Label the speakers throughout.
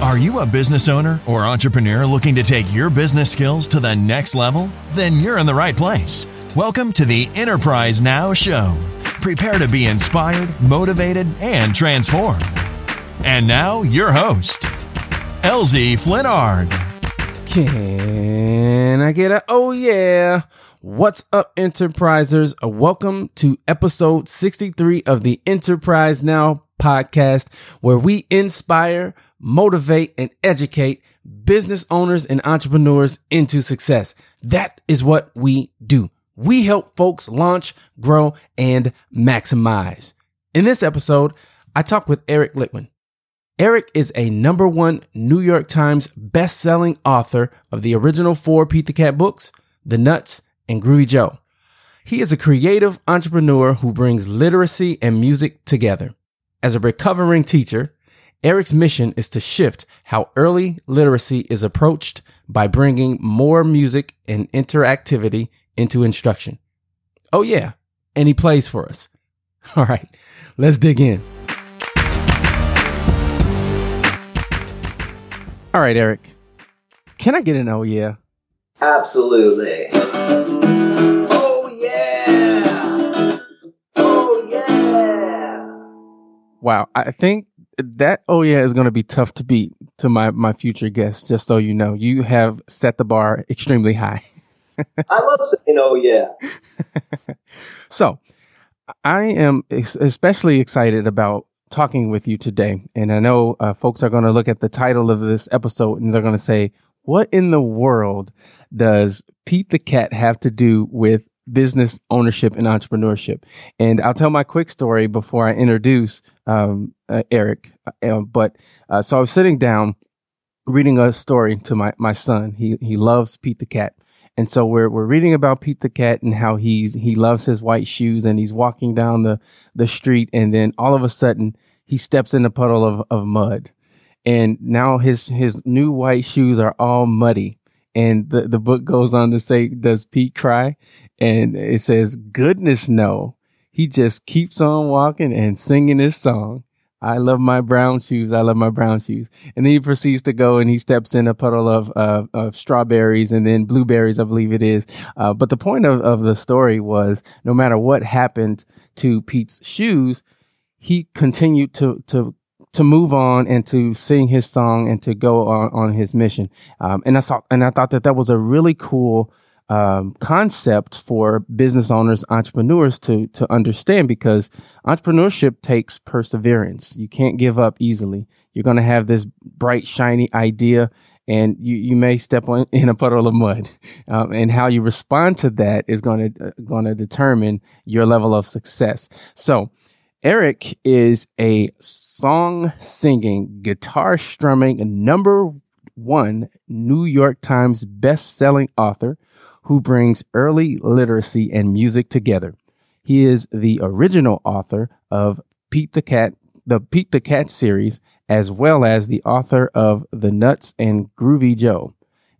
Speaker 1: Are you a business owner or entrepreneur looking to take your business skills to the next level? Then you're in the right place. Welcome to the Enterprise Now Show. Prepare to be inspired, motivated, and transformed. And now, your host, LZ Flinnard.
Speaker 2: Can I get a oh yeah? What's up, enterprisers? Welcome to episode 63 of the Enterprise Now podcast, where we inspire motivate, and educate business owners and entrepreneurs into success. That is what we do. We help folks launch, grow, and maximize. In this episode, I talk with Eric Litwin. Eric is a number one New York Times best-selling author of the original four Pete the Cat books, The Nuts, and Groovy Joe. He is a creative entrepreneur who brings literacy and music together. As a recovering teacher, Eric's mission is to shift how early literacy is approached by bringing more music and interactivity into instruction. Oh, yeah, and he plays for us. All right, let's dig in. All right, Eric, can I get an oh, yeah?
Speaker 3: Absolutely. Oh, yeah. Oh, yeah.
Speaker 2: Wow, I think that oh yeah is going to be tough to beat to my my future guests. Just so you know, you have set the bar extremely high.
Speaker 3: I love saying oh yeah.
Speaker 2: so, I am especially excited about talking with you today, and I know uh, folks are going to look at the title of this episode and they're going to say, "What in the world does Pete the Cat have to do with business ownership and entrepreneurship. And I'll tell my quick story before I introduce um, uh, Eric. Uh, but uh, so I was sitting down reading a story to my, my son. He he loves Pete the cat. And so we're we're reading about Pete the cat and how he's he loves his white shoes and he's walking down the the street and then all of a sudden he steps in a puddle of, of mud. And now his his new white shoes are all muddy. And the, the book goes on to say, Does Pete cry? And it says, goodness no. He just keeps on walking and singing his song. I love my brown shoes. I love my brown shoes. And then he proceeds to go and he steps in a puddle of, uh, of strawberries and then blueberries, I believe it is. Uh, but the point of, of the story was no matter what happened to Pete's shoes, he continued to, to, to move on and to sing his song and to go on, on his mission. Um, and I saw, and I thought that that was a really cool, um, concept for business owners, entrepreneurs to to understand because entrepreneurship takes perseverance. You can't give up easily. You're going to have this bright, shiny idea, and you, you may step on in a puddle of mud. Um, and how you respond to that is going to uh, going to determine your level of success. So. Eric is a song singing, guitar strumming, number one New York Times best selling author who brings early literacy and music together. He is the original author of Pete the Cat, the Pete the Cat series, as well as the author of The Nuts and Groovy Joe.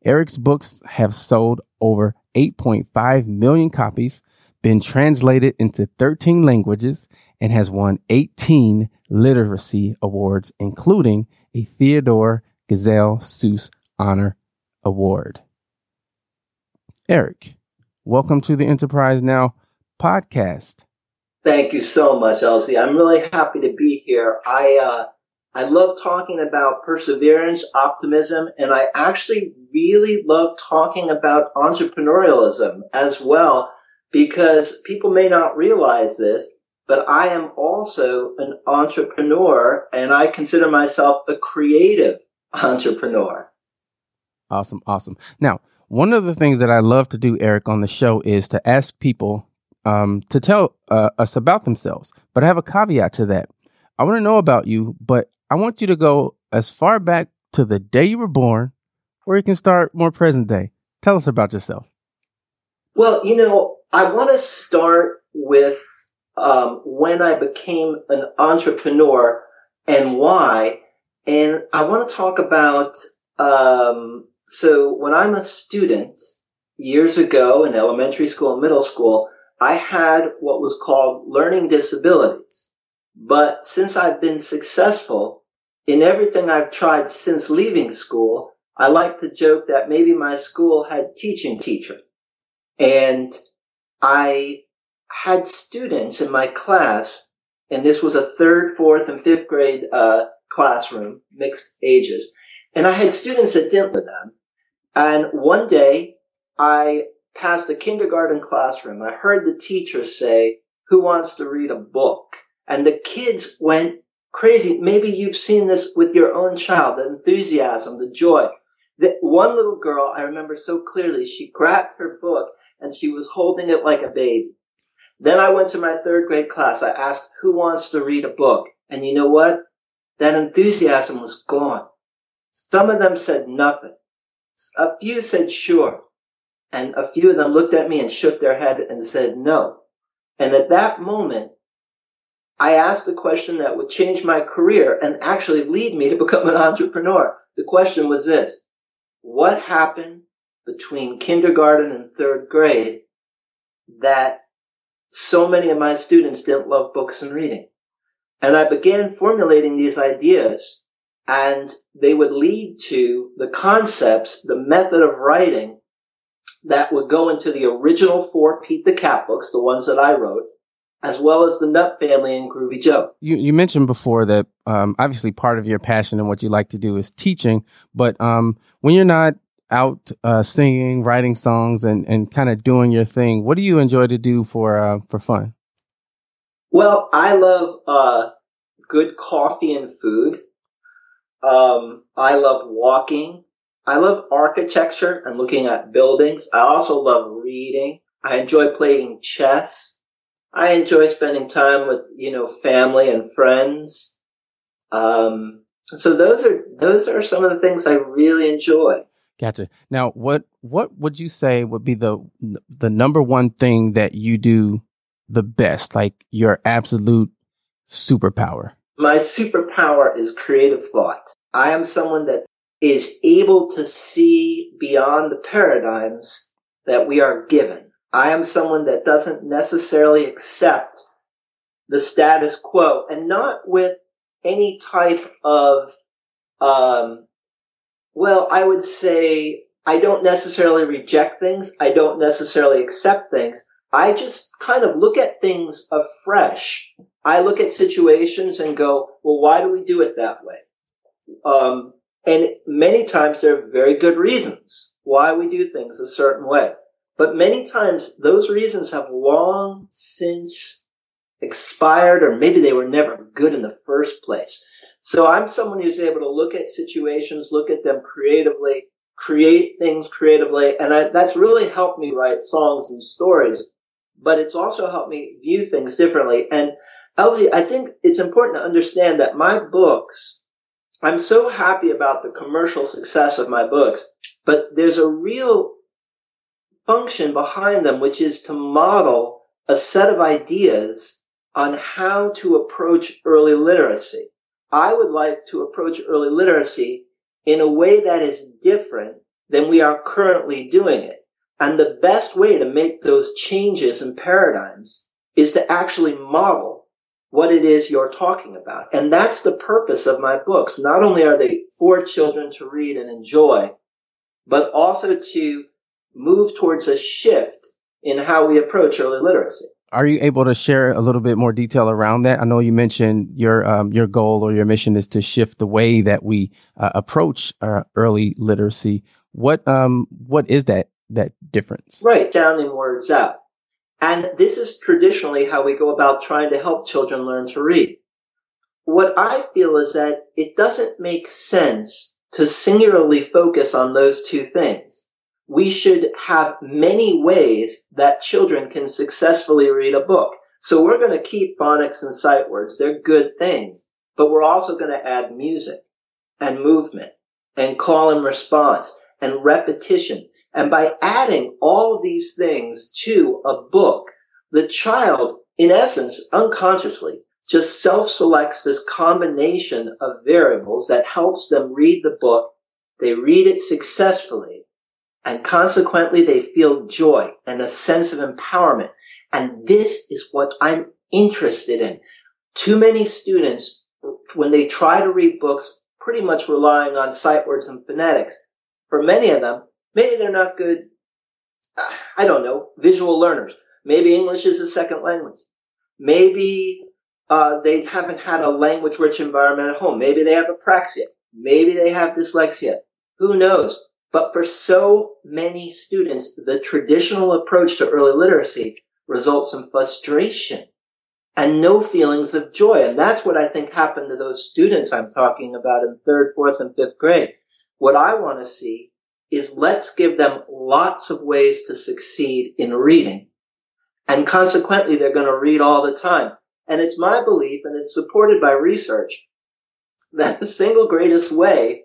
Speaker 2: Eric's books have sold over 8.5 million copies, been translated into 13 languages, and has won 18 literacy awards, including a Theodore Geisel Seuss Honor Award. Eric, welcome to the Enterprise Now podcast.
Speaker 3: Thank you so much, LZ. I'm really happy to be here. I uh, I love talking about perseverance, optimism, and I actually really love talking about entrepreneurialism as well because people may not realize this, but I am also an entrepreneur and I consider myself a creative entrepreneur.
Speaker 2: Awesome, awesome. Now, one of the things that I love to do, Eric, on the show is to ask people um, to tell uh, us about themselves. But I have a caveat to that. I want to know about you, but I want you to go as far back to the day you were born, or you can start more present day. Tell us about yourself.
Speaker 3: Well, you know, I want to start with um, when I became an entrepreneur and why. And I want to talk about, um, so when I'm a student years ago in elementary school and middle school, I had what was called learning disabilities. But since I've been successful in everything I've tried since leaving school, I like to joke that maybe my school had teaching teacher. And I had students in my class, and this was a third, fourth, and fifth grade uh, classroom, mixed ages. And I had students that didn't with them. And one day I passed a kindergarten classroom. I heard the teacher say, who wants to read a book? And the kids went crazy. Maybe you've seen this with your own child, the enthusiasm, the joy. That one little girl, I remember so clearly, she grabbed her book and she was holding it like a baby. Then I went to my third grade class. I asked, who wants to read a book? And you know what? That enthusiasm was gone. Some of them said nothing. A few said sure. And a few of them looked at me and shook their head and said no. And at that moment, I asked a question that would change my career and actually lead me to become an entrepreneur. The question was this. What happened between kindergarten and third grade that so many of my students didn't love books and reading. And I began formulating these ideas and they would lead to the concepts, the method of writing that would go into the original four Pete the Cat books, the ones that I wrote, as well as the Nut Family and Groovy Joe.
Speaker 2: You, you mentioned before that um, obviously part of your passion and what you like to do is teaching, but um, when you're not out uh, singing, writing songs, and, and kind of doing your thing, what do you enjoy to do for uh, for fun?
Speaker 3: Well, I love uh, good coffee and food. Um, I love walking. I love architecture and looking at buildings. I also love reading. I enjoy playing chess. I enjoy spending time with, you know, family and friends. Um, so those are, those are some of the things I really enjoy.
Speaker 2: Gotcha. Now, what what would you say would be the the number one thing that you do the best, like your absolute superpower?
Speaker 3: My superpower is creative thought. I am someone that is able to see beyond the paradigms that we are given. I am someone that doesn't necessarily accept the status quo and not with any type of um, well, I would say I don't necessarily reject things. I don't necessarily accept things. I just kind of look at things afresh. I look at situations and go, well, why do we do it that way? Um, and many times there are very good reasons why we do things a certain way. But many times those reasons have long since expired or maybe they were never good in the first place. So I'm someone who's able to look at situations, look at them creatively, create things creatively, and I, that's really helped me write songs and stories. But it's also helped me view things differently. And LZ, I think it's important to understand that my books, I'm so happy about the commercial success of my books, but there's a real function behind them, which is to model a set of ideas on how to approach early literacy. I would like to approach early literacy in a way that is different than we are currently doing it. And the best way to make those changes and paradigms is to actually model what it is you're talking about. And that's the purpose of my books. Not only are they for children to read and enjoy, but also to move towards a shift in how we approach early literacy.
Speaker 2: Are you able to share a little bit more detail around that? I know you mentioned your um, your goal or your mission is to shift the way that we uh, approach uh, early literacy. What um what is that that difference?
Speaker 3: Right, down in words out. And this is traditionally how we go about trying to help children learn to read. What I feel is that it doesn't make sense to singularly focus on those two things we should have many ways that children can successfully read a book. So we're going to keep phonics and sight words. They're good things. but we're also going to add music and movement and call and response and repetition. And by adding all these things to a book, the child, in essence, unconsciously, just self-selects this combination of variables that helps them read the book. They read it successfully and consequently they feel joy and a sense of empowerment. And this is what I'm interested in. Too many students, when they try to read books, pretty much relying on sight words and phonetics. For many of them, maybe they're not good, I don't know, visual learners. Maybe English is a second language. Maybe uh, they haven't had a language rich environment at home. Maybe they have apraxia. Maybe they have dyslexia. Who knows? But for so many students, the traditional approach to early literacy results in frustration and no feelings of joy. And that's what I think happened to those students I'm talking about in third, fourth, and fifth grade. What I want to see is let's give them lots of ways to succeed in reading. And consequently, they're going to read all the time. And it's my belief, and it's supported by research, that the single greatest way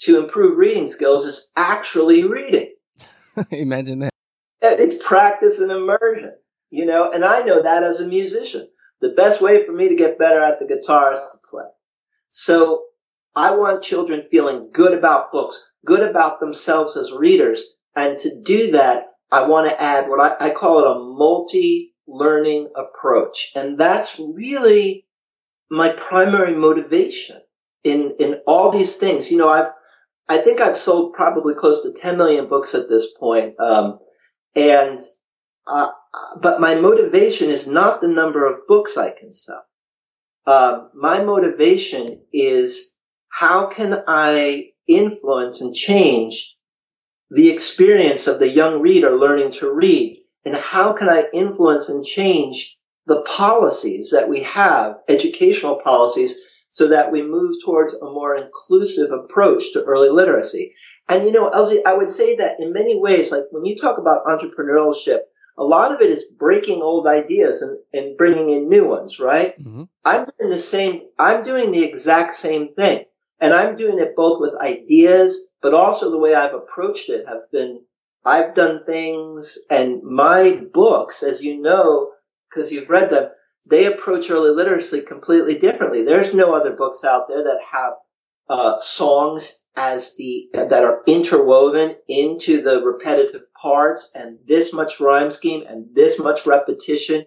Speaker 3: to improve reading skills is actually reading.
Speaker 2: Imagine that.
Speaker 3: It's practice and immersion, you know, and I know that as a musician. The best way for me to get better at the guitar is to play. So I want children feeling good about books, good about themselves as readers. And to do that, I want to add what I, I call it a multi learning approach. And that's really my primary motivation in, in all these things. You know, I've, I think I've sold probably close to 10 million books at this point. Um, and, uh, but my motivation is not the number of books I can sell. Um, my motivation is how can I influence and change the experience of the young reader learning to read? And how can I influence and change the policies that we have, educational policies, so that we move towards a more inclusive approach to early literacy. And you know, LZ, I would say that in many ways, like when you talk about entrepreneurship, a lot of it is breaking old ideas and, and bringing in new ones, right? Mm-hmm. I'm doing the same, I'm doing the exact same thing. And I'm doing it both with ideas, but also the way I've approached it have been, I've done things and my books, as you know, because you've read them, they approach early literacy completely differently. There's no other books out there that have uh, songs as the that are interwoven into the repetitive parts and this much rhyme scheme and this much repetition.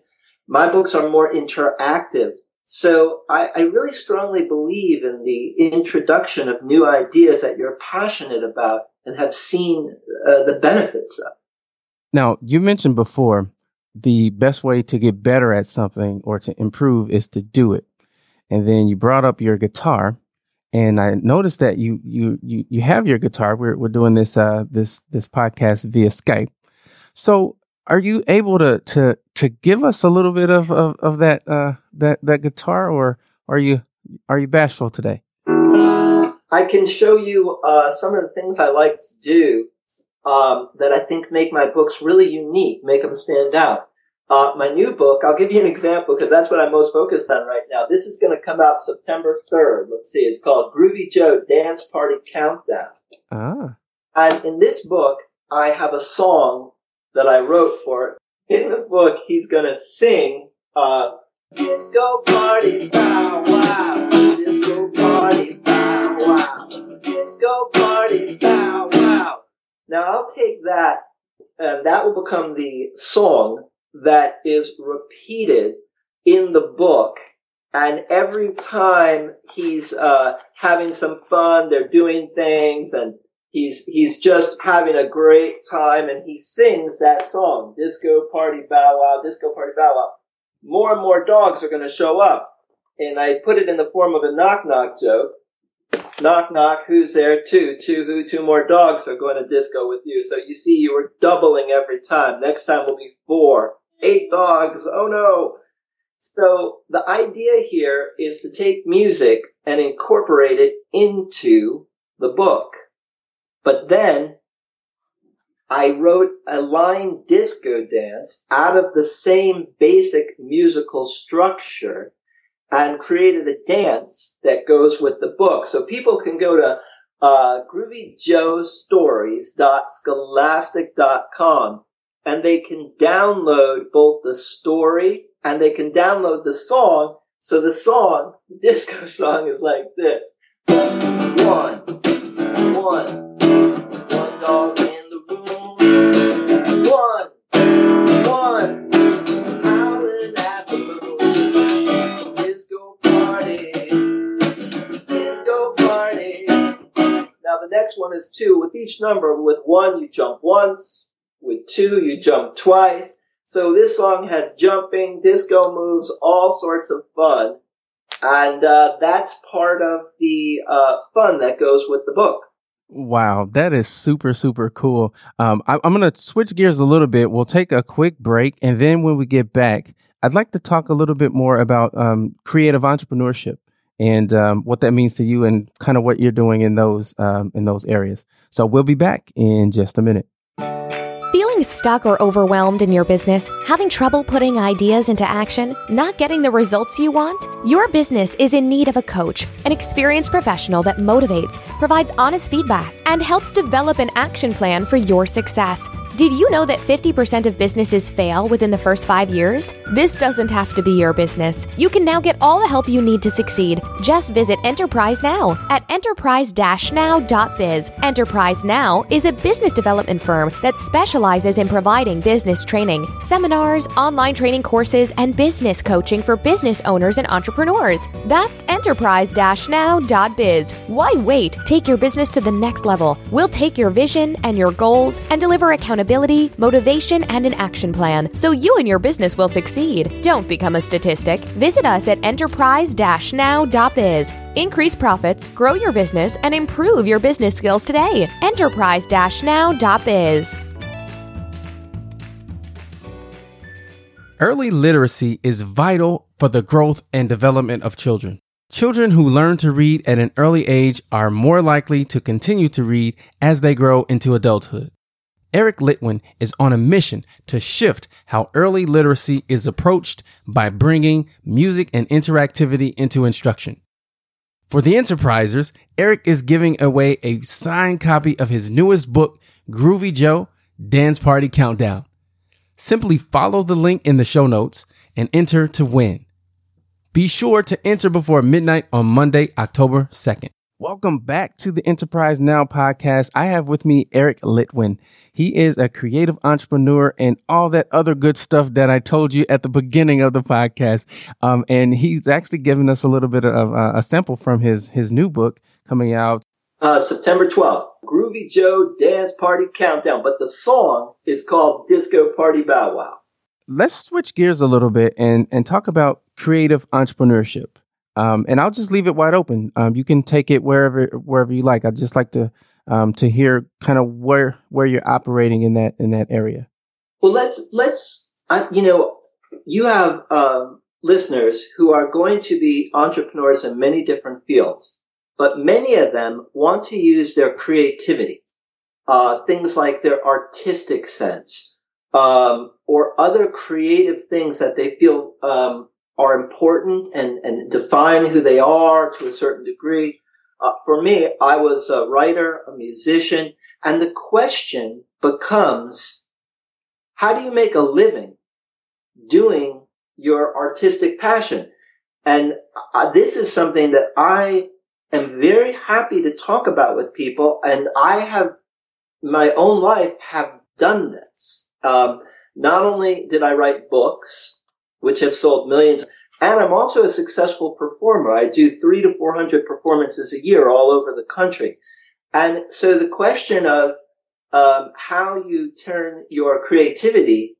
Speaker 3: My books are more interactive. So I, I really strongly believe in the introduction of new ideas that you're passionate about and have seen uh, the benefits of.
Speaker 2: Now, you mentioned before the best way to get better at something or to improve is to do it. And then you brought up your guitar, and I noticed that you you you you have your guitar. We're we're doing this uh this this podcast via Skype. So are you able to to to give us a little bit of of, of that uh that that guitar, or are you are you bashful today?
Speaker 3: I can show you uh, some of the things I like to do um, that I think make my books really unique, make them stand out. Uh, my new book, I'll give you an example because that's what I'm most focused on right now. This is going to come out September 3rd. Let's see. It's called Groovy Joe Dance Party Countdown. Ah. And in this book, I have a song that I wrote for it. In the book, he's going to sing, uh, Disco Party Bow Wow. Disco Party Bow Wow. Disco Party Bow Wow. Now I'll take that and that will become the song that is repeated in the book. And every time he's uh, having some fun, they're doing things, and he's he's just having a great time, and he sings that song, "Disco Party Bow Wow, Disco Party Bow Wow." More and more dogs are going to show up, and I put it in the form of a knock knock joke. Knock knock, who's there? Two, two, who? Two more dogs are going to disco with you. So you see, you were doubling every time. Next time will be four eight dogs. Oh no. So the idea here is to take music and incorporate it into the book. But then I wrote a line disco dance out of the same basic musical structure. and created a dance that goes with the book. So people can go to uh, groovyjoestories.scholastic.com and they can download both the story and they can download the song. So the song, the disco song is like this. One, one, in the room. One, one. Disco party, disco party. Now the next one is two. With each number, with one you jump once, with two you jump twice. So this song has jumping, disco moves, all sorts of fun. And uh, that's part of the uh, fun that goes with the book.
Speaker 2: Wow, that is super, super cool. Um, I, am going to switch gears a little bit. We'll take a quick break. And then when we get back, I'd like to talk a little bit more about um, creative entrepreneurship and um, what that means to you and kind of what you're doing in those um, in those areas. So we'll be back in just a minute.
Speaker 4: Feeling stuck or overwhelmed in your business? Having trouble putting ideas into action? Not getting the results you want? Your business is in need of a coach, an experienced professional that motivates, provides honest feedback, and helps develop an action plan for your success. Did you know that 50% of businesses fail within the first five years? This doesn't have to be your business. You can now get all the help you need to succeed. Just visit Enterprise Now at enterprise now.biz. Enterprise Now is a business development firm that specializes in providing business training, seminars, online training courses, and business coaching for business owners and entrepreneurs. That's enterprise now.biz. Why wait? Take your business to the next level. We'll take your vision and your goals and deliver accountability accountability, motivation, and an action plan so you and your business will succeed. Don't become a statistic. Visit us at enterprise now.biz. Increase profits, grow your business, and improve your business skills today. Enterprise now.biz.
Speaker 2: Early literacy is vital for the growth and development of children. Children who learn to read at an early age are more likely to continue to read as they grow into adulthood. Eric Litwin is on a mission to shift how early literacy is approached by bringing music and interactivity into instruction. For the enterprisers, Eric is giving away a signed copy of his newest book, Groovy Joe Dance Party Countdown. Simply follow the link in the show notes and enter to win. Be sure to enter before midnight on Monday, October 2nd. Welcome back to the Enterprise Now podcast. I have with me Eric Litwin. He is a creative entrepreneur and all that other good stuff that I told you at the beginning of the podcast. Um, and he's actually giving us a little bit of uh, a sample from his his new book coming out
Speaker 3: uh, September 12th. Groovy Joe Dance Party Countdown, but the song is called Disco Party Bow Wow.
Speaker 2: Let's switch gears a little bit and and talk about creative entrepreneurship. Um, and I'll just leave it wide open. Um, you can take it wherever wherever you like. I'd just like to um, to hear kind of where where you're operating in that in that area.
Speaker 3: Well, let's let's you know you have um, listeners who are going to be entrepreneurs in many different fields, but many of them want to use their creativity, uh, things like their artistic sense, um, or other creative things that they feel um, are important and, and define who they are to a certain degree. Uh, for me, I was a writer, a musician, and the question becomes, how do you make a living doing your artistic passion? And uh, this is something that I am very happy to talk about with people. And I have my own life have done this. Um, not only did I write books, which have sold millions, and I'm also a successful performer. I do three to 400 performances a year all over the country. And so the question of um, how you turn your creativity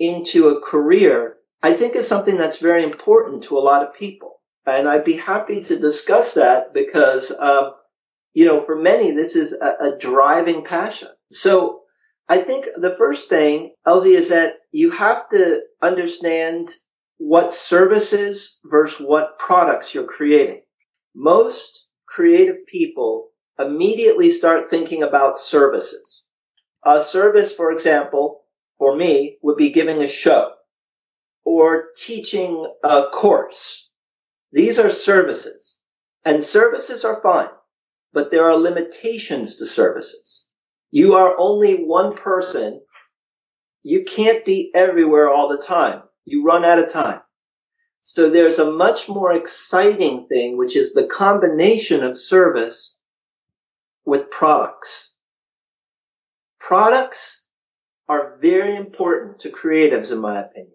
Speaker 3: into a career, I think is something that's very important to a lot of people. And I'd be happy to discuss that because, um, you know, for many, this is a, a driving passion. So I think the first thing, LZ, is that you have to understand what services versus what products you're creating. Most creative people immediately start thinking about services. A service, for example, for me would be giving a show or teaching a course These are services and services are fine, but there are limitations to services. You are only one person. You can't be everywhere all the time. You run out of time. So there's a much more exciting thing, which is the combination of service with products. Products are very important to creatives, in my opinion,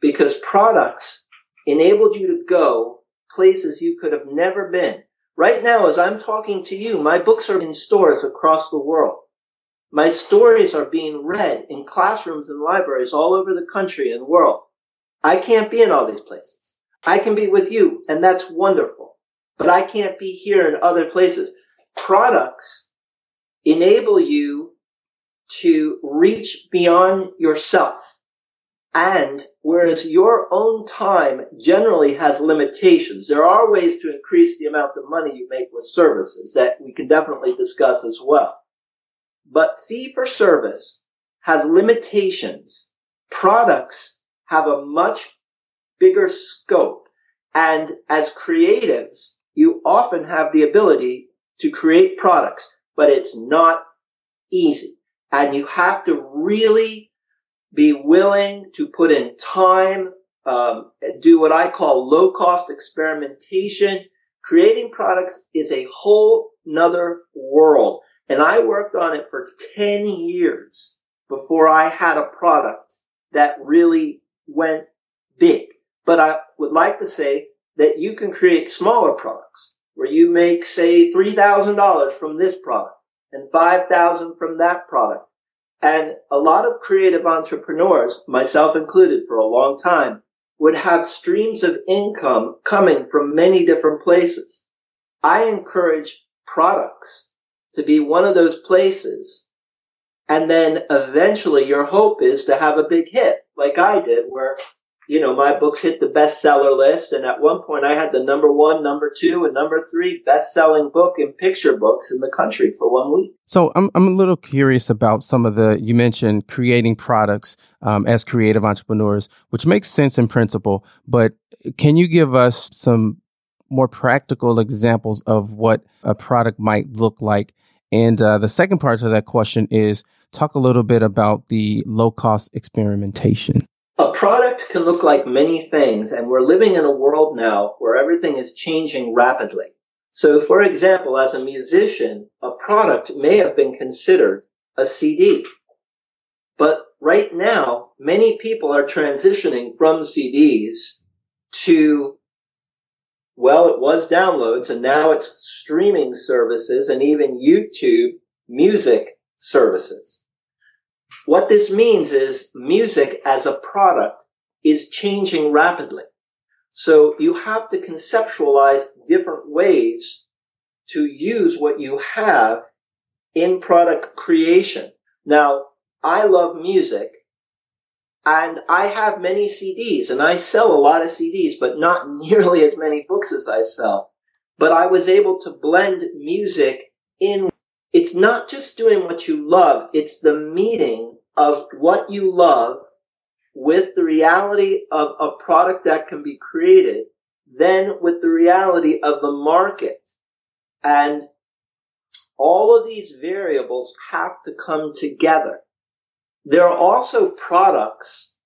Speaker 3: because products enabled you to go places you could have never been. Right now, as I'm talking to you, my books are in stores across the world. My stories are being read in classrooms and libraries all over the country and world. I can't be in all these places. I can be with you, and that's wonderful. But I can't be here in other places. Products enable you to reach beyond yourself. And whereas your own time generally has limitations, there are ways to increase the amount of money you make with services that we can definitely discuss as well. But fee for service has limitations. Products have a much bigger scope. And as creatives, you often have the ability to create products, but it's not easy. And you have to really be willing to put in time, um, do what I call low cost experimentation. Creating products is a whole nother world. And I worked on it for 10 years before I had a product that really went big. But I would like to say that you can create smaller products where you make, say, $3,000 from this product and 5,000 from that product. And a lot of creative entrepreneurs, myself included for a long time, would have streams of income coming from many different places. I encourage products to be one of those places. And then eventually your hope is to have a big hit like I did where you know, my books hit the bestseller list. And at one point I had the number one, number two, and number three best selling book in picture books in the country for one week.
Speaker 2: So I'm, I'm a little curious about some of the, you mentioned creating products um, as creative entrepreneurs, which makes sense in principle. But can you give us some more practical examples of what a product might look like? And uh, the second part of that question is talk a little bit about the low cost experimentation.
Speaker 3: A product can look like many things, and we're living in a world now where everything is changing rapidly. So, for example, as a musician, a product may have been considered a CD. But right now, many people are transitioning from CDs to, well, it was downloads and now it's streaming services and even YouTube music services. What this means is music as a product is changing rapidly. So you have to conceptualize different ways to use what you have in product creation. Now, I love music and I have many CDs and I sell a lot of CDs, but not nearly as many books as I sell. But I was able to blend music in. It's not just doing what you love. It's the meeting of what you love with the reality of a product that can be created, then with the reality of the market. And all of these variables have to come together. There are also products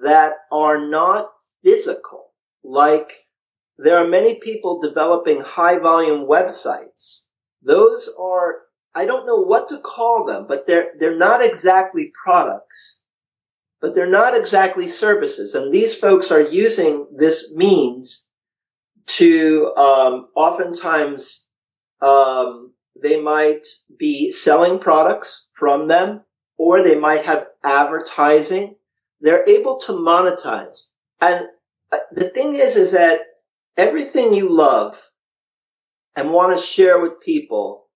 Speaker 3: that are not physical, like there are many people developing high volume websites. Those are I don't know what to call them, but they're, they're not exactly products, but they're not exactly services. And these folks are using this means to, um, oftentimes, um, they might be selling products from them or they might have advertising. They're able to monetize. And uh, the thing is, is that everything you love and want to share with people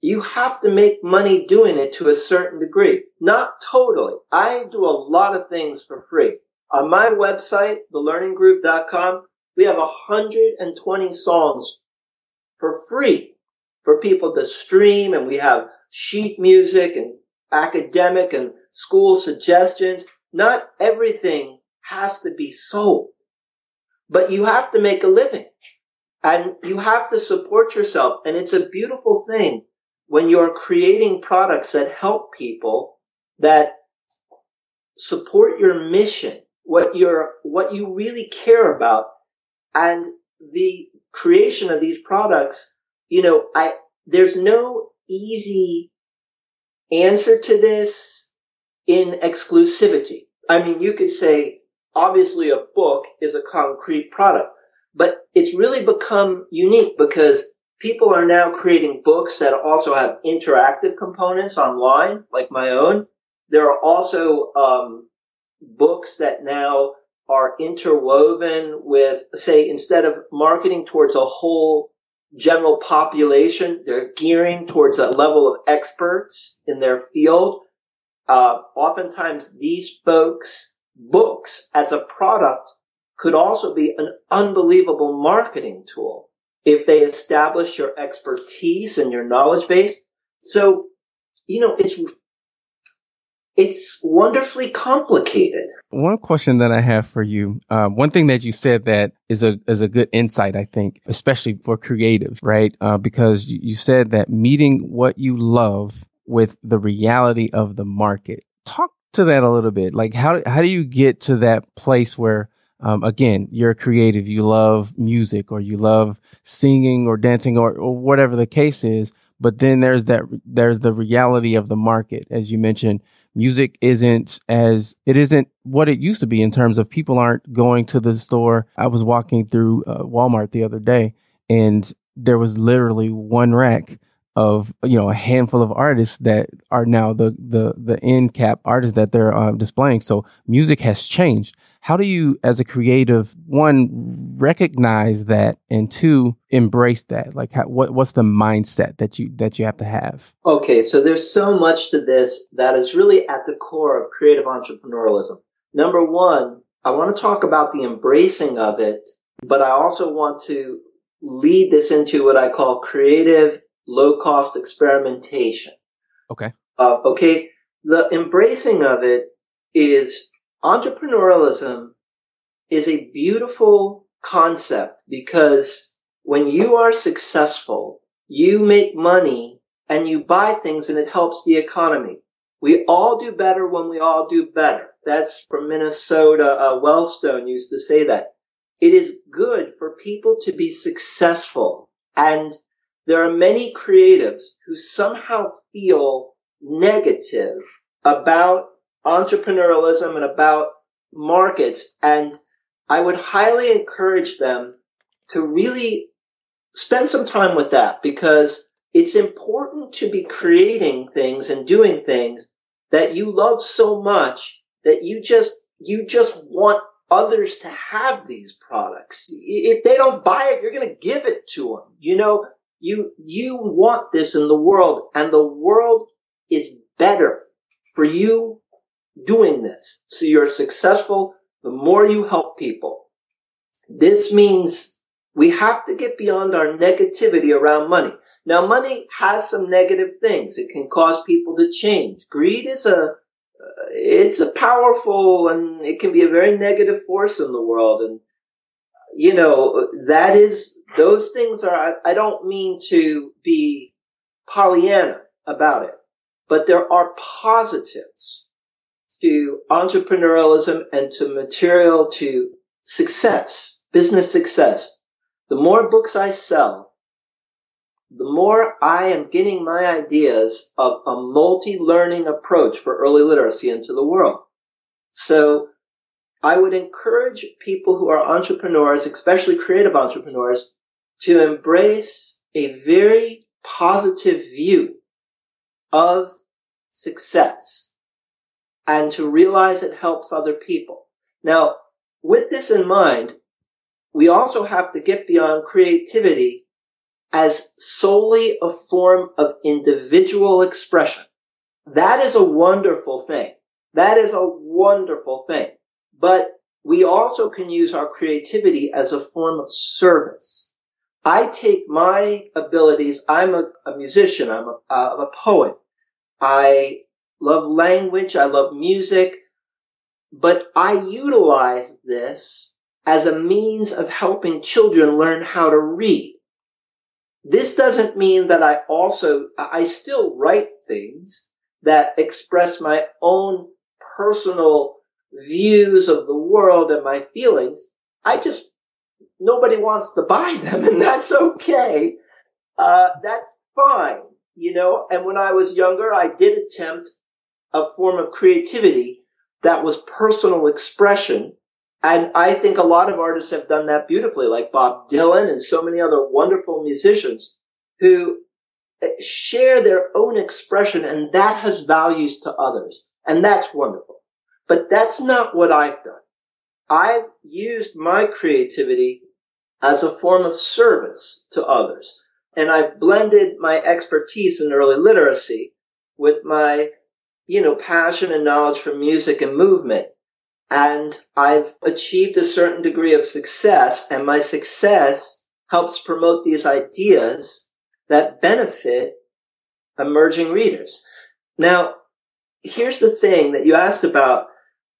Speaker 3: you have to make money doing it to a certain degree. Not totally. I do a lot of things for free. On my website, thelearninggroove.com, we have 120 songs for free for people to stream and we have sheet music and academic and school suggestions. Not everything has to be sold. but you have to make a living and you have to support yourself. And it's a beautiful thing when you're creating products that help people that support your mission, what you're, what you really care about. And the creation of these products, you know, I, there's no easy answer to this in exclusivity. I mean, you could say, obviously a book is a concrete product, but it's really become unique because people are now creating books that also have interactive components online, like my own. There are also um, books that now are interwoven with, say, instead of marketing towards a whole general population, they're gearing towards a level of experts in their field. Uh, oftentimes these folks, books as a product could also be an unbelievable marketing tool if they establish your expertise and your knowledge base. So, you know, it's it's wonderfully complicated.
Speaker 2: One question that I have for you, uh, one thing that you said that is a is a good insight, I think, especially for creatives, right? Uh, because you, you said that meeting what you love with the reality of the market. Talk to that a little bit. Like, how how do you get to that place where um, again, you're creative, you love music or you love singing or dancing or, or whatever the case is. But then there's that, there's the reality of the market. As you mentioned, music isn't as it isn't what it used to be in terms of people aren't going to the store. I was walking through uh, Walmart the other day and there was literally one rack of you know a handful of artists that are now the the the end cap artists that they're uh, displaying so music has changed how do you as a creative one recognize that and two embrace that like how, what what's the mindset that you that you have to have
Speaker 3: okay so there's so much to this that is really at the core of creative entrepreneurialism number one i want to talk about the embracing of it but i also want to lead this into what i call creative low cost experimentation.
Speaker 2: Okay.
Speaker 3: Uh, okay. The embracing of it is entrepreneurialism is a beautiful concept because when you are successful, you make money and you buy things and it helps the economy. We all do better when we all do better. That's from Minnesota. Uh, Wellstone used to say that. It is good for people to be successful and there are many creatives who somehow feel negative about entrepreneurialism and about markets. And I would highly encourage them to really spend some time with that because it's important to be creating things and doing things that you love so much that you just, you just want others to have these products. If they don't buy it, you're going to give it to them. You know, you, you want this in the world and the world is better for you doing this. So you're successful the more you help people. This means we have to get beyond our negativity around money. Now money has some negative things. It can cause people to change. Greed is a, uh, it's a powerful and it can be a very negative force in the world. And, you know, that is those things are, I don't mean to be Pollyanna about it, but there are positives to entrepreneurialism and to material to success, business success. The more books I sell, the more I am getting my ideas of a multi-learning approach for early literacy into the world. So I would encourage people who are entrepreneurs, especially creative entrepreneurs, to embrace a very positive view of success and to realize it helps other people. Now, with this in mind, we also have to get beyond creativity as solely a form of individual expression. That is a wonderful thing. That is a wonderful thing. But we also can use our creativity as a form of service. I take my abilities. I'm a, a musician. I'm a, uh, a poet. I love language. I love music, but I utilize this as a means of helping children learn how to read. This doesn't mean that I also, I still write things that express my own personal views of the world and my feelings. I just, nobody wants to buy them and that's okay. Uh, that's fine, you know, and when I was younger, I did attempt a form of creativity that was personal expression. And I think a lot of artists have done that beautifully, like Bob Dylan and so many other wonderful musicians who eh, share their own expression and that has values to others. And that's wonderful. But that's not what I've done. I've used my creativity as a form of service to others. And I've blended my expertise in early literacy with my you know, passion and knowledge for music and movement. And I've achieved a certain degree of success and my success helps promote these ideas that benefit emerging readers. Now, here's the thing that you asked about.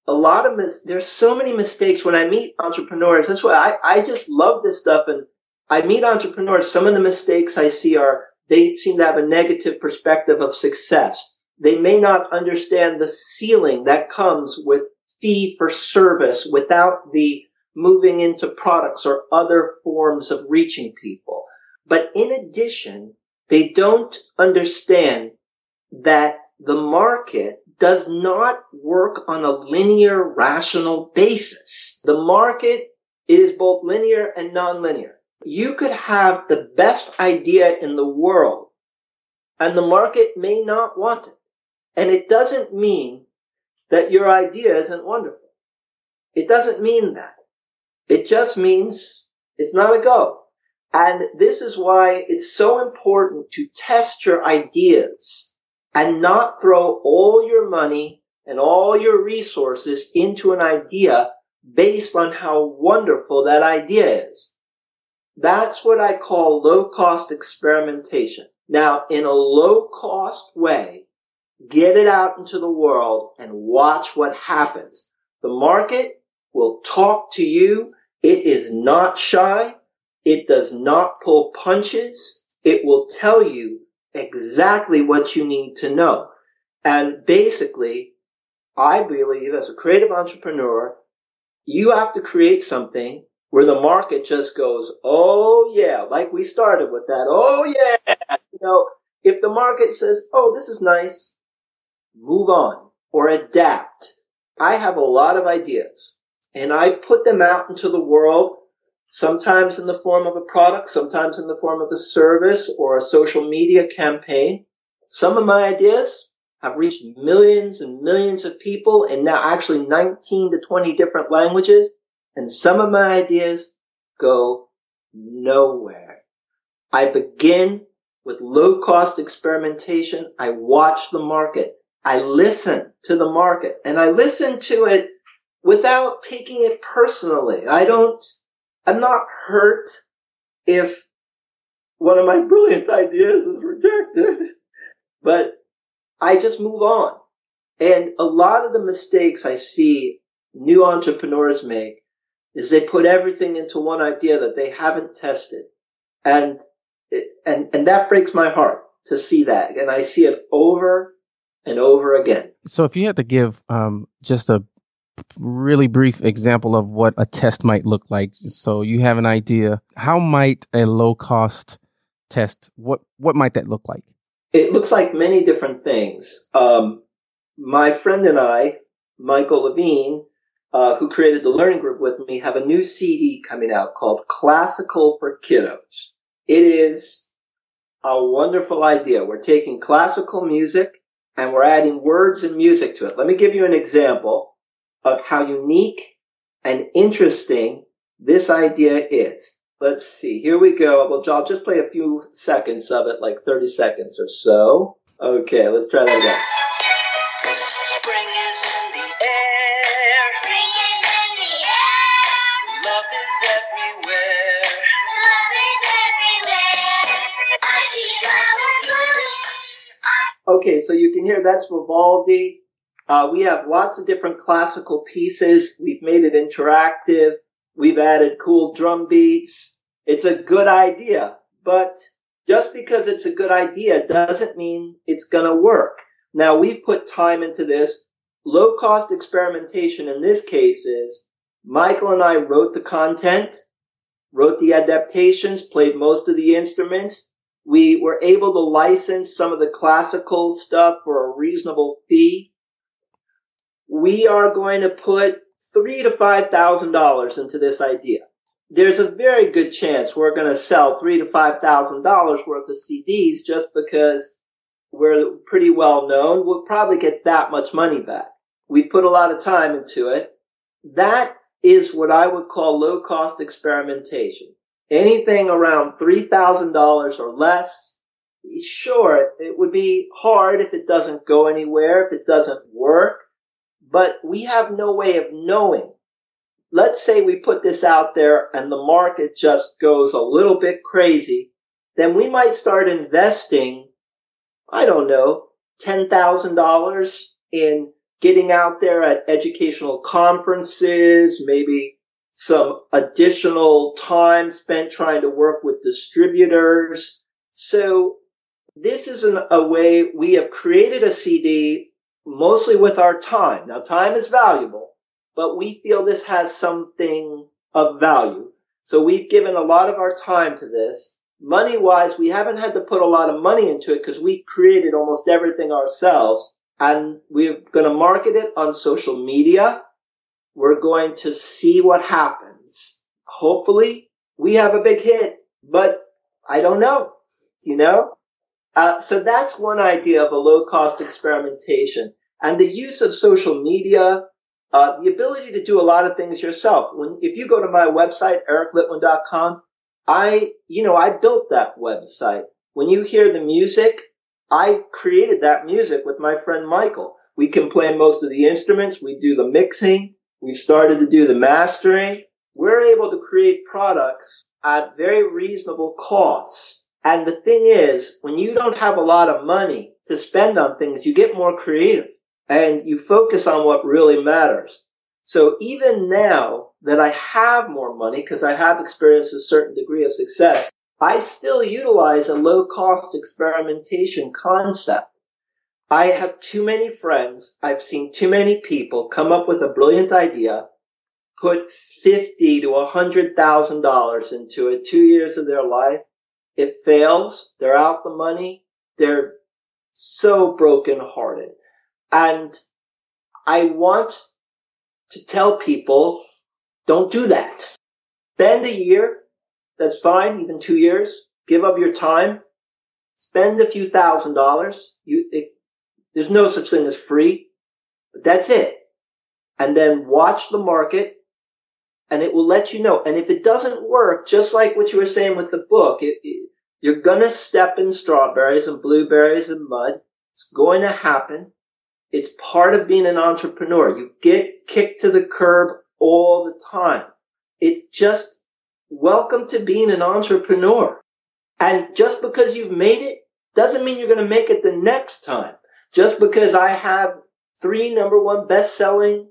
Speaker 3: A lot of mis- there's so many mistakes when I meet entrepreneurs. That's why I, I just love this stuff. And I meet entrepreneurs. Some of the mistakes I see are they seem to have a negative perspective of success they may not understand the ceiling that comes with fee for service without the moving into products or other forms of reaching people. But in addition, they don't understand that the market does not work on a linear rational basis. The market is both linear and nonlinear. You could have the best idea in the world and the market may not want it. And it doesn't mean that your idea isn't wonderful. It doesn't mean that. It just means it's not a go. And this is why it's so important to test your ideas and not throw all your money and all your resources into an idea based on how wonderful that idea is. That's what I call low cost experimentation. Now, in a low cost way, Get it out into the world and watch what happens. The market will talk to you. It is not shy. It does not pull punches. It will tell you exactly what you need to know. And basically, I believe as a creative entrepreneur, you have to create something where the market just goes, oh yeah, like we started with that. Oh yeah. You know, if the market says, oh, this is nice move on or adapt. I have a lot of ideas and I put them out into the world, sometimes in the form of a product, sometimes in the form of a service or a social media campaign. Some of my ideas have reached millions and millions of people in now actually 19 to 20 different languages. And some of my ideas go nowhere. I begin with low cost experimentation. I watch the market. I listen to the market and I listen to it without taking it personally. I don't, I'm not hurt if one of my brilliant ideas is rejected, but I just move on. And a lot of the mistakes I see new entrepreneurs make is they put everything into one idea that they haven't tested. And, and, and that breaks my heart to see that. And I see it over and over again.
Speaker 2: So, if you had to give um, just a really brief example of what a test might look like, so you have an idea, how might a low cost test what what might that look like?
Speaker 3: It looks like many different things. Um, my friend and I, Michael Levine, uh, who created the Learning Groove with me, have a new CD coming out called Classical for Kiddos. It is a wonderful idea. We're taking classical music and we're adding words and music to it. Let me give you an example of how unique and interesting this idea is. Let's see. Here we go. Well, I'll just play a few seconds of it, like 30 seconds or so. Okay, let's try that again. Spring is in the air. Spring is in the air. Love is everywhere. Love is everywhere. I see flowers Okay, so you can hear that's Vivaldi. Uh, we have lots of different classical pieces. We've made it interactive. We've added cool drum beats. It's a good idea, but just because it's a good idea doesn't mean it's going to work. Now we've put time into this. Low cost experimentation in this case is Michael and I wrote the content, wrote the adaptations, played most of the instruments. We were able to license some of the classical stuff for a reasonable fee. We are going to put three to five thousand dollars into this idea. There's a very good chance we're going to sell three to five thousand dollars worth of CDs just because we're pretty well known. We'll probably get that much money back. We put a lot of time into it. That is what I would call low cost experimentation. Anything around $3,000 or less, sure, it would be hard if it doesn't go anywhere, if it doesn't work but we have no way of knowing. Let's say we put this out there and the market just goes a little bit crazy, then we might start investing, I don't know, $10,000 in getting out there at educational conferences, maybe some additional time spent trying to work with distributors. So this is an, a way we have created a CD mostly with our time. Now, time is valuable, but we feel this has something of value. So we've given a lot of our time to this. Money wise, we haven't had to put a lot of money into it because we created almost everything ourselves and we're going to market it on social media. We're going to see what happens. Hopefully we have a big hit, but I don't know. You know? Uh, so that's one idea of a low cost experimentation and the use of social media, uh, the ability to do a lot of things yourself. When, if you go to my website, ericlitwin.com, I, you know, I built that website. When you hear the music, I created that music with my friend Michael. We can play most of the instruments. We do the mixing. We've started to do the mastering. We're able to create products at very reasonable costs and the thing is, when you don't have a lot of money to spend on things, you get more creative and you focus on what really matters. So even now that I have more money, because I have experienced a certain degree of success, I still utilize a low cost experimentation concept. I have too many friends. I've seen too many people come up with a brilliant idea, put fifty to a hundred thousand dollars into it, two years of their life, it fails. They're out the money. They're so brokenhearted. And I want to tell people, don't do that. Spend a year. That's fine. Even two years. Give up your time. Spend a few thousand dollars. You, it, there's no such thing as free, but that's it. And then watch the market and it will let you know. And if it doesn't work, just like what you were saying with the book, it, it, you're gonna step in strawberries and blueberries and mud. It's going to happen. It's part of being an entrepreneur. You get kicked to the curb all the time. It's just welcome to being an entrepreneur. And just because you've made it doesn't mean you're going to make it the next time. Just because I have three number one best selling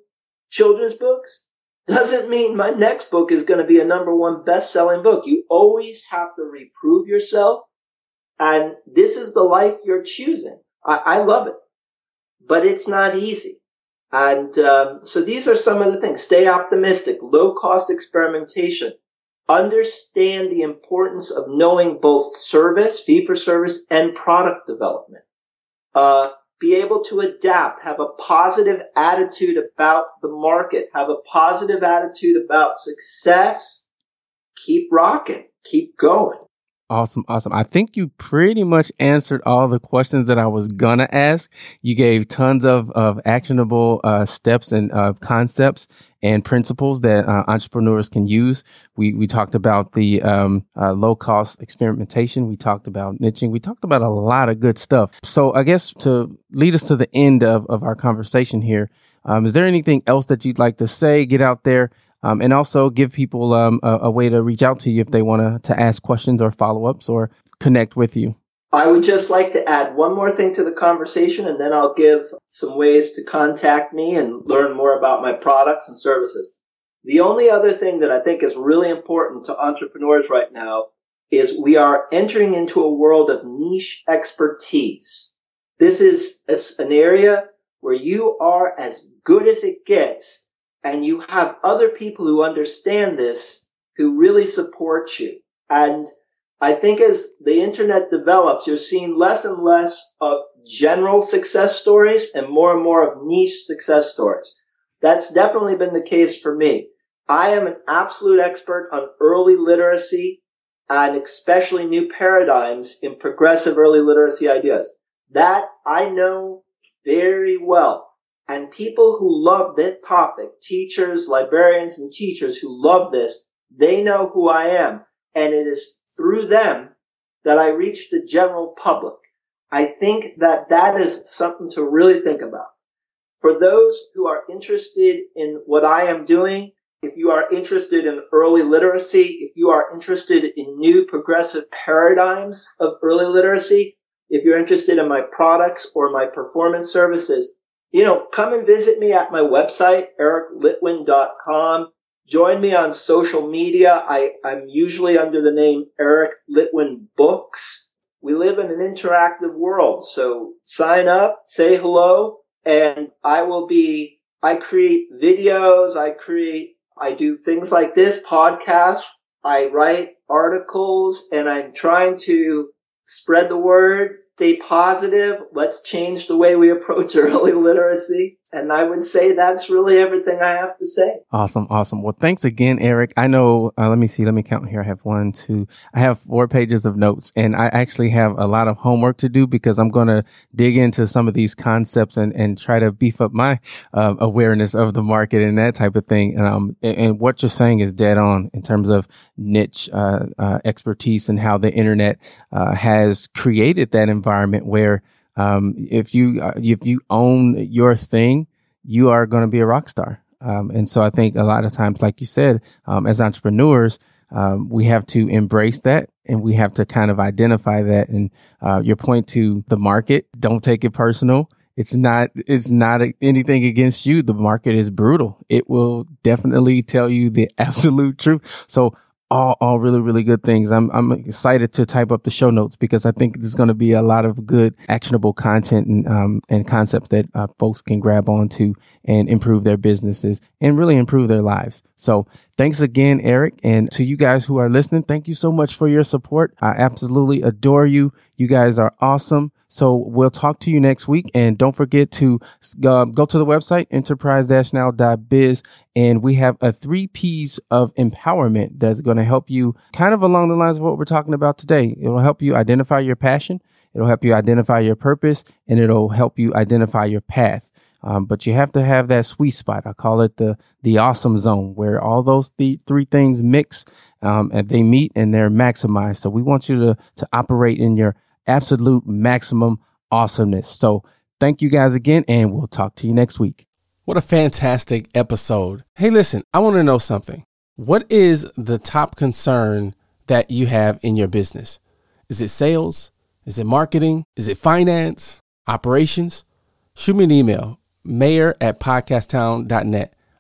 Speaker 3: children's books doesn't mean my next book is going to be a number one best selling book. You always have to reprove yourself. And this is the life you're choosing. I, I love it, but it's not easy. And um, so these are some of the things. Stay optimistic, low cost experimentation. Understand the importance of knowing both service, fee for service, and product development. Uh, be able to adapt, have a positive attitude about the market, have a positive attitude about success, keep rocking, keep going.
Speaker 2: Awesome. Awesome. I think you pretty much answered all the questions that I was to ask. You gave tons of, of actionable uh, steps and uh, concepts and principles that uh, entrepreneurs can use. We, we talked about the um, uh, low cost experimentation. We talked about niching. We talked about a lot of good stuff. So I guess to lead us to the end of, of our conversation here, um, is there anything else that you'd like to say, get out there? Um, and also give people um, a, a, way to reach out to you if they want to ask questions or follow ups or connect with you.
Speaker 3: I would just like to add one more thing to the conversation, and then I'll give some ways to contact me and learn more about my products and services. The only other thing that I think is really important to entrepreneurs right now is we are entering into a world of niche expertise. This is an area where you are as good as it gets and you have other people who understand this who really support you. And I think as the internet develops, you're seeing less and less of general success stories and more and more of niche success stories. That's definitely been the case for me. I am an absolute expert on early literacy and especially new paradigms in progressive early literacy ideas. That I know very well. And people who love that topic, teachers, librarians, and teachers who love this, they know who I am. And it is through them that I reach the general public. I think that that is something to really think about. For those who are interested in what I am doing, if you are interested in early literacy, if you are interested in new progressive paradigms of early literacy, if you're interested in my products or my performance services, you know, come and visit me at my website, ericlitwin.com. Join me on social media. I, I'm usually under the name Eric Litwin Books. We live in an interactive world. So sign up, say hello, and I will be, I create videos. I create I do things like this podcast. I write articles and I'm trying to spread the word, stay positive. Let's change the way we approach early literacy. And I would say that's really everything I have to say.
Speaker 2: Awesome. Awesome. Well, thanks again, Eric. I know, uh, let me see, let me count here. I have one, two, I have four pages of notes and I actually have a lot of homework to do because I'm going to dig into some of these concepts and, and try to beef up my uh, awareness of the market and that type of thing. And, Um, and, and, what you're saying is dead on in terms of niche uh, uh expertise and how the internet uh, has created that environment where um, if you uh, if you own your thing, you are going to be a rock star. Um, and so I think a lot of times, like you said, um, as entrepreneurs, um, we have to embrace that and we have to kind of identify that. And uh, your point to the market, don't take it personal. It's not, it's not a, anything against you. The market is brutal. It will definitely tell you the absolute truth. So all, all really, really good things. I'm, I'm excited to type up the show notes because I think there's going to be a lot of good actionable content and, um, and concepts that uh, folks can grab onto and improve their businesses and really improve their lives. So thanks again, Eric. And to you guys who are listening, thank you so much for your support. I absolutely adore you. You guys are awesome. So we'll talk to you next week. And don't forget to uh, go to the website, enterprise-now.biz. And we have a three P's of empowerment that's going to help you kind of along the lines of what we're talking about today. It'll help you identify your passion. It'll help you identify your purpose and it'll help you identify your path. Um, but you have to have that sweet spot. I call it the the awesome zone, where all those th- three things mix um, and they meet and they're maximized. So we want you to to operate in your absolute maximum awesomeness. So thank you guys again, and we'll talk to you next week. What a fantastic episode. Hey, listen, I want to know something. What is the top concern that you have in your business? Is it sales? Is it marketing? Is it finance? Operations? Shoot me an email, mayor at podcasttown.net.